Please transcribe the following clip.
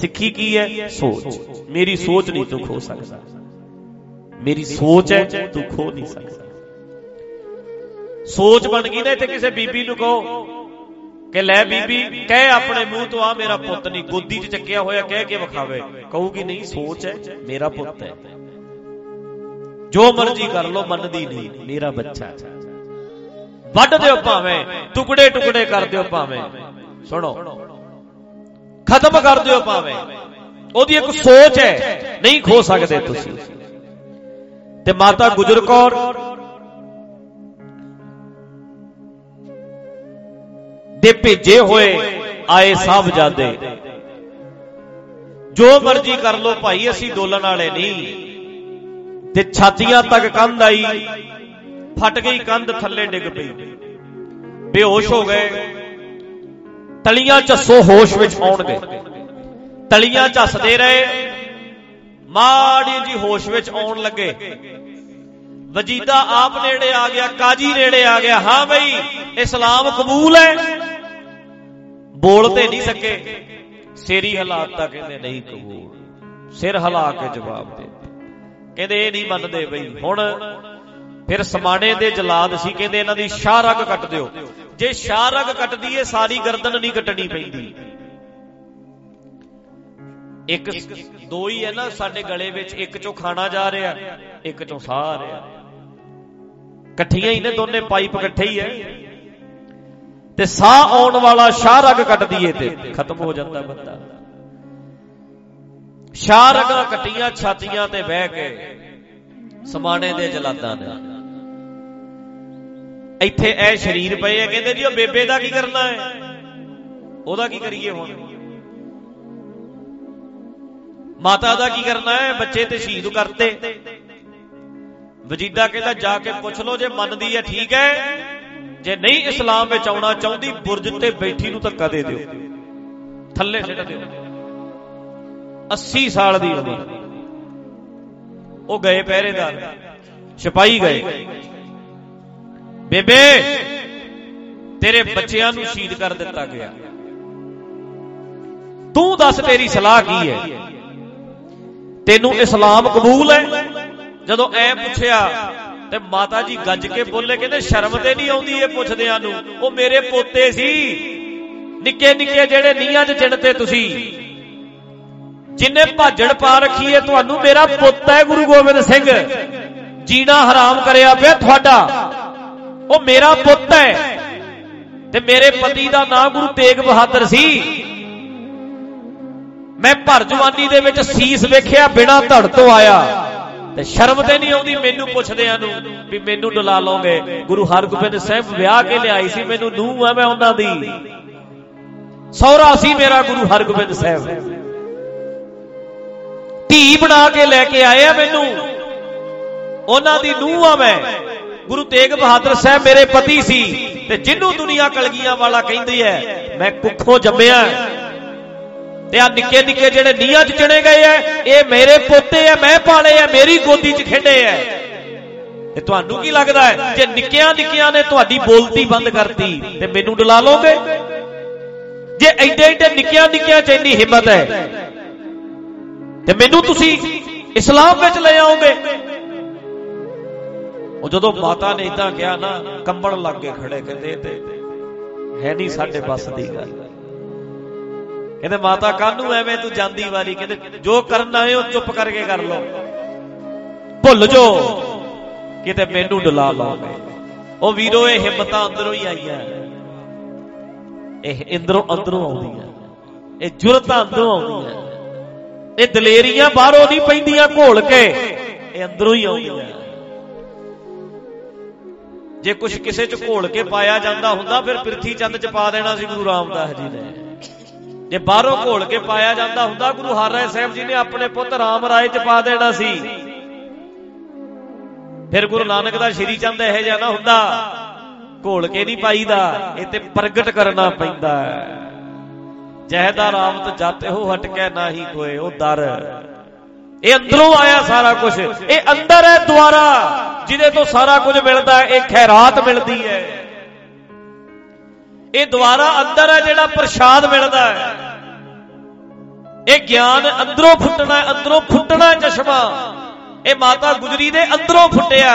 ਸਿੱਖੀ ਕੀ ਹੈ? ਸੋਚ। ਮੇਰੀ ਸੋਚ ਨਹੀਂ ਤੂੰ ਖੋ ਸਕਦਾ। ਮੇਰੀ ਸੋਚ ਹੈ ਤੂੰ ਖੋ ਨਹੀਂ ਸਕਦਾ। ਸੋਚ ਬਣ ਗਈ ਨਾ ਇੱਥੇ ਕਿਸੇ ਬੀਬੀ ਨੂੰ ਕਹੋ ਕਿ ਲੈ ਬੀਬੀ ਕਹਿ ਆਪਣੇ ਮੂੰਹ ਤੋਂ ਆ ਮੇਰਾ ਪੁੱਤ ਨਹੀਂ ਗੋਦੀ 'ਚ ਚੱਕਿਆ ਹੋਇਆ ਕਹਿ ਕੇ ਵਿਖਾਵੇ। ਕਹੂਗੀ ਨਹੀਂ ਸੋਚ ਹੈ ਮੇਰਾ ਪੁੱਤ ਹੈ। ਜੋ ਮਰਜ਼ੀ ਕਰ ਲੋ ਮੰਨਦੀ ਨਹੀਂ ਮੇਰਾ ਬੱਚਾ ਹੈ। ਵੱਢ ਦਿਓ ਭਾਵੇਂ ਟੁਕੜੇ ਟੁਕੜੇ ਕਰ ਦਿਓ ਭਾਵੇਂ। ਸੁਣੋ ਖਤਮ ਕਰ ਦਿਓ ਭਾਵੇਂ। ਉਹਦੀ ਇੱਕ ਸੋਚ ਹੈ ਨਹੀਂ ਖੋ ਸਕਦੇ ਤੁਸੀਂ। ਤੇ ਮਾਤਾ ਗੁਜਰ ਕੌਰ। ਦੇ ਭੇਜੇ ਹੋਏ ਆਏ ਸਾਹਿਬਜ਼ਾਦੇ ਜੋ ਮਰਜ਼ੀ ਕਰ ਲੋ ਭਾਈ ਅਸੀਂ ਡੋਲਣ ਵਾਲੇ ਨਹੀਂ। ਤੇ ਛਾਤੀਆਂ ਤੱਕ ਕੰਧ ਆਈ। ਫਟ ਗਈ ਕੰਧ ਥੱਲੇ ਡਿੱਗ ਪਈ। ਬੇਹੋਸ਼ ਹੋ ਗਏ। ਤਲੀਆਂ ਝੱਸੋ ਹੋਸ਼ ਵਿੱਚ ਆਉਣਗੇ। ਤਲੀਆਂ ਝੱਸਦੇ ਰਹੇ। ਮਾੜੀ ਜੀ ਹੋਸ਼ ਵਿੱਚ ਆਉਣ ਲੱਗੇ। ਵਜੀਦਾ ਆਪ ਨੇੜੇ ਆ ਗਿਆ, ਕਾਜੀ ਨੇੜੇ ਆ ਗਿਆ। ਹਾਂ ਬਈ, ਇਸਲਾਮ ਕਬੂਲ ਹੈ। ਬੋਲ ਤੇ ਨਹੀਂ ਸਕੇ। ਸੇਰੀ ਹਾਲਾਤ ਤਾਂ ਕਹਿੰਦੇ ਨਹੀਂ ਕਬੂਲ। ਸਿਰ ਹਿਲਾ ਕੇ ਜਵਾਬ ਦੇ ਕਹਿੰਦੇ ਇਹ ਨਹੀਂ ਮੰਨਦੇ ਬਈ। ਹੁਣ ਫਿਰ ਸਮਾਣੇ ਦੇ ਜਲਾਦ ਸੀ, ਕਹਿੰਦੇ ਇਹਨਾਂ ਦੀ ਸ਼ਾਹ ਰਗ ਕੱਟ ਦਿਓ। ਜੇ ਸ਼ਾਹ ਰਗ ਕੱਟਦੀ ਏ, ਸਾਰੀ ਗਰਦਨ ਨਹੀਂ ਕੱਟਣੀ ਪੈਂਦੀ। ਇੱਕ ਦੋ ਹੀ ਹੈ ਨਾ, ਸਾਡੇ ਗਲੇ ਵਿੱਚ ਇੱਕ ਚੋਂ ਖਾਣਾ ਜਾ ਰਿਹਾ, ਇੱਕ ਚੋਂ ਸਾਹ ਆ ਰਿਹਾ। ਇਕੱਠੀਆਂ ਹੀ ਨੇ ਦੋਨੇ, ਪਾਈਪ ਇਕੱਠੇ ਹੀ ਹੈ। ਤੇ ਸਾਹ ਆਉਣ ਵਾਲਾ ਸ਼ਾਹ ਰਗ ਕੱਟ ਦਈਏ ਤੇ ਖਤਮ ਹੋ ਜਾਂਦਾ ਬੰਦਾ। ਸ਼ਾਹ ਰਗਾਂ ਕੱਟੀਆਂ, ਛਾਤੀਆਂ ਤੇ ਬਹਿ ਕੇ ਸਮਾਣੇ ਦੇ ਜਲਾਦਾਂ ਨੇ। ਇੱਥੇ ਇਹ ਸ਼ਰੀਰ ਪਏ ਆ, ਕਹਿੰਦੇ ਜੀ, ਉਹ ਬੇਬੇ ਦਾ ਕੀ ਕਰਨਾ ਹੈ? ਉਹਦਾ ਕੀ ਕਰੀਏ ਹੁਣ? ਮਾਤਾ ਦਾ ਕੀ ਕਰਨਾ ਹੈ? ਬੱਚੇ ਤੇ ਸ਼ਹੀਦ ਕਰਤੇ। ਵਜੀਦਾ ਕਹਿੰਦਾ, ਜਾ ਕੇ ਪੁੱਛ ਲਓ ਜੇ ਮੰਨਦੀ ਹੈ, ਠੀਕ ਹੈ। ਜੇ ਨਹੀਂ ਇਸਲਾਮ ਵਿੱਚ ਆਉਣਾ ਚਾਹੁੰਦੀ, ਬੁਰਜ ਤੇ ਬੈਠੀ ਨੂੰ ਧੱਕਾ ਦੇ ਦਿਓ। ਥੱਲੇ ਸਿੱਟ ਦਿਓ। 80 ਸਾਲ ਦੀ ਉਮਰ। ਉਹ ਗਏ ਪਹਿਰੇਦਾਰ। ਸਿਪਾਹੀ ਗਏ। ਬੇਬੇ, ਤੇਰੇ ਬੱਚਿਆਂ ਨੂੰ ਸ਼ਹੀਦ ਕਰ ਦਿੱਤਾ ਗਿਆ। ਤੂੰ ਦੱਸ ਤੇਰੀ ਸਲਾਹ ਕੀ ਹੈ? ਤੈਨੂੰ ਇਸਲਾਮ ਕਬੂਲ ਹੈ? ਜਦੋਂ ਐ ਪੁੱਛਿਆ, ਤੇ ਮਾਤਾ ਜੀ ਗੱਜ ਕੇ ਬੋਲੇ, ਕਹਿੰਦੇ ਸ਼ਰਮ ਤੇ ਨਹੀਂ ਆਉਂਦੀ ਇਹ ਪੁੱਛਦਿਆਂ ਨੂੰ। ਉਹ ਮੇਰੇ ਪੋਤੇ ਸੀ। ਨਿੱਕੇ ਨਿੱਕੇ ਜਿਹੜੇ ਨੀਹਾਂ 'ਚ ਚਿਣਤੇ ਤੁਸੀਂ। ਜਿਨੇ ਭਾਜੜ ਪਾ ਰੱਖੀ ਹੈ ਤੁਹਾਨੂੰ ਮੇਰਾ ਪੁੱਤ ਹੈ ਗੁਰੂ ਗੋਬਿੰਦ ਸਿੰਘ। ਜੀਣਾ ਹਰਾਮ ਕਰਿਆ ਪਿਆ ਤੁਹਾਡਾ। ਉਹ ਮੇਰਾ ਪੁੱਤ ਹੈ। ਤੇ ਮੇਰੇ ਪਤੀ ਦਾ ਨਾਮ ਗੁਰੂ ਤੇਗ ਬਹਾਦਰ ਸੀ। ਮੈਂ ਭਰ ਜਵਾਨੀ ਦੇ ਵਿੱਚ ਸੀਸ ਵੇਖਿਆ, ਬਿਨਾ ਧੜ ਤੋਂ ਆਇਆ। ਤੇ ਸ਼ਰਮ ਤੇ ਨਹੀਂ ਆਉਂਦੀ ਮੈਨੂੰ ਪੁੱਛਦਿਆਂ ਨੂੰ ਵੀ ਮੈਨੂੰ ਡੁਲਾ ਲਓਗੇ ਗੁਰੂ ਹਰਗੋਬਿੰਦ ਸਾਹਿਬ ਵਿਆਹ ਕੇ ਲਿਆਈ ਸੀ, ਮੈਨੂੰ ਨੂੰਹ ਆ ਮੈਂ ਉਹਨਾਂ ਦੀ। ਸਹੁਰਾ ਸੀ ਮੇਰਾ ਗੁਰੂ ਹਰਗੋਬਿੰਦ ਸਾਹਿਬ। ਧੀ ਬਣਾ ਕੇ ਲੈ ਕੇ ਆਏ ਆ ਮੈਨੂੰ। ਉਹਨਾਂ ਦੀ ਨੂੰਹ ਆ ਮੈਂ। ਗੁਰੂ ਤੇਗ ਬਹਾਦਰ ਸਾਹਿਬ ਮੇਰੇ ਪਤੀ ਸੀ ਤੇ ਜਿੰਨੂੰ ਦੁਨੀਆ ਕਲਗੀਆਂ ਵਾਲਾ ਕਹਿੰਦੀ ਹੈ ਮੈਂ ਕੁੱਖੋਂ ਜੰਮਿਆ ਤੇ ਆ ਨਿੱਕੇ ਨਿੱਕੇ ਜਿਹੜੇ ਨੀਹਾਂ 'ਚ ਚਿਣੇ ਗਏ ਐ ਇਹ ਮੇਰੇ ਪੋਤੇ ਐ ਮੈਂ ਪਾਲੇ ਐ ਮੇਰੀ ਗੋਦੀ 'ਚ ਖੇਡੇ ਐ ਤੇ ਤੁਹਾਨੂੰ ਕੀ ਲੱਗਦਾ ਹੈ ਜੇ ਨਿੱਕਿਆਂ ਨਿੱਕਿਆਂ ਨੇ ਤੁਹਾਡੀ ਬੋਲਤੀ ਬੰਦ ਕਰਤੀ ਤੇ ਮੈਨੂੰ ਡੁਲਾ ਲੋਗੇ ਜੇ ਐਡੇ ਐਡੇ ਨਿੱਕਿਆਂ ਨਿੱਕਿਆਂ 'ਚ ਇੰਨੀ ਹਿੰਮਤ ਹੈ ਤੇ ਮੈਨੂੰ ਤੁਸੀਂ ਇਸਲਾਮ ਵਿੱਚ ਲੈ ਆਓਗੇ ਉਹ ਜਦੋਂ ਮਾਤਾ ਨੇ ਇਦਾਂ ਕਿਹਾ ਨਾ ਕੰਬਣ ਲੱਗ ਕੇ ਖੜੇ ਕਹਿੰਦੇ ਤੇ ਹੈ ਨਹੀਂ ਸਾਡੇ ਬਸ ਦੀ ਗੱਲ। ਕਹਿੰਦੇ ਮਾਤਾ, ਕਾਹਨੂੰ ਐਵੇਂ ਤੂੰ ਜਾਂਦੀ ਵਾਰੀ? ਕਹਿੰਦੇ, ਜੋ ਕਰਨਾ ਹੈ ਉਹ ਚੁੱਪ ਕਰਕੇ ਕਰ ਲਓ। ਭੁੱਲ ਜੋ। ਕਿਤੇ ਮੈਨੂੰ ਡੁਲਾ ਲਾਓਗੇ ਉਹ ਵੀਰੋ, ਇਹ ਹਿੰਮਤਾਂ ਅੰਦਰੋਂ ਹੀ ਆਈਆਂ। ਇਹ ਅੰਦਰੋਂ ਅੰਦਰੋਂ ਆਉਂਦੀਆਂ। ਇਹ ਜੁਰਤਾਂ ਅੰਦਰੋਂ ਆਉਂਦੀਆਂ। ਇਹ ਦਲੇਰੀਆਂ ਬਾਹਰੋਂ ਨਹੀਂ ਪੈਂਦੀਆਂ ਘੋਲ ਕੇ। ਇਹ ਅੰਦਰੋਂ ਹੀ ਆਉਂਦੀਆਂ। ਜੇ ਕੁਝ ਕਿਸੇ ਚ ਘੋਲ ਕੇ ਪਾਇਆ ਜਾਂਦਾ ਹੁੰਦਾ, ਫਿਰ ਪ੍ਰਿਥੀ ਚੰਦ ਚ ਪਾ ਦੇਣਾ ਸੀ ਗੁਰੂ ਰਾਮਦਾਸ ਜੀ ਨੇ। ਜੇ ਬਾਹਰੋਂ ਘੋਲ ਕੇ ਪਾਇਆ ਜਾਂਦਾ ਹੁੰਦਾ, ਗੁਰੂ ਹਰਿ ਸਾਹਿਬ ਜੀ ਨੇ ਆਪਣੇ ਪੁੱਤ ਰਾਮ ਰਾਏ ਚ ਪਾ ਦੇਣਾ ਸੀ। ਫਿਰ ਗੁਰੂ ਨਾਨਕ ਦਾ ਸ਼੍ਰੀ ਚੰਦ ਇਹੋ ਜਿਹਾ ਨਾ ਹੁੰਦਾ, ਘੋਲ ਕੇ ਨਹੀਂ ਪਾਈਦਾ, ਇਹ ਤੇ ਪ੍ਰਗਟ ਕਰਨਾ ਪੈਂਦਾ। ਜਹਦਾ ਰਾਮਤ ਜਤ ਹੋ ਹਟਕੇ ਨਾਹੀ ਕੋਏ ਉਹ ਦਰ। ਇਹ ਅੰਦਰੋਂ ਆਇਆ ਸਾਰਾ ਕੁਝ ਇਹ ਅੰਦਰ ਹੈ ਦੁਆਰਾ, ਜਿਹਦੇ ਤੋਂ ਸਾਰਾ ਕੁਝ ਮਿਲਦਾ ਹੈ, ਇਹ ਖੈਰਾਤ ਮਿਲਦੀ ਹੈ। ਇਹ ਦੁਆਰਾ ਅੰਦਰ ਹੈ ਜਿਹੜਾ ਪ੍ਰਸ਼ਾਦ ਮਿਲਦਾ ਹੈ। ਇਹ ਗਿਆਨ ਅੰਦਰੋਂ ਫੁੱਟਣਾ ਅੰਦਰੋਂ ਫੁੱਟਣਾ ਚਸ਼ਮਾ। ਇਹ ਮਾਤਾ ਗੁਜਰੀ ਦੇ ਅੰਦਰੋਂ ਫੁੱਟਿਆ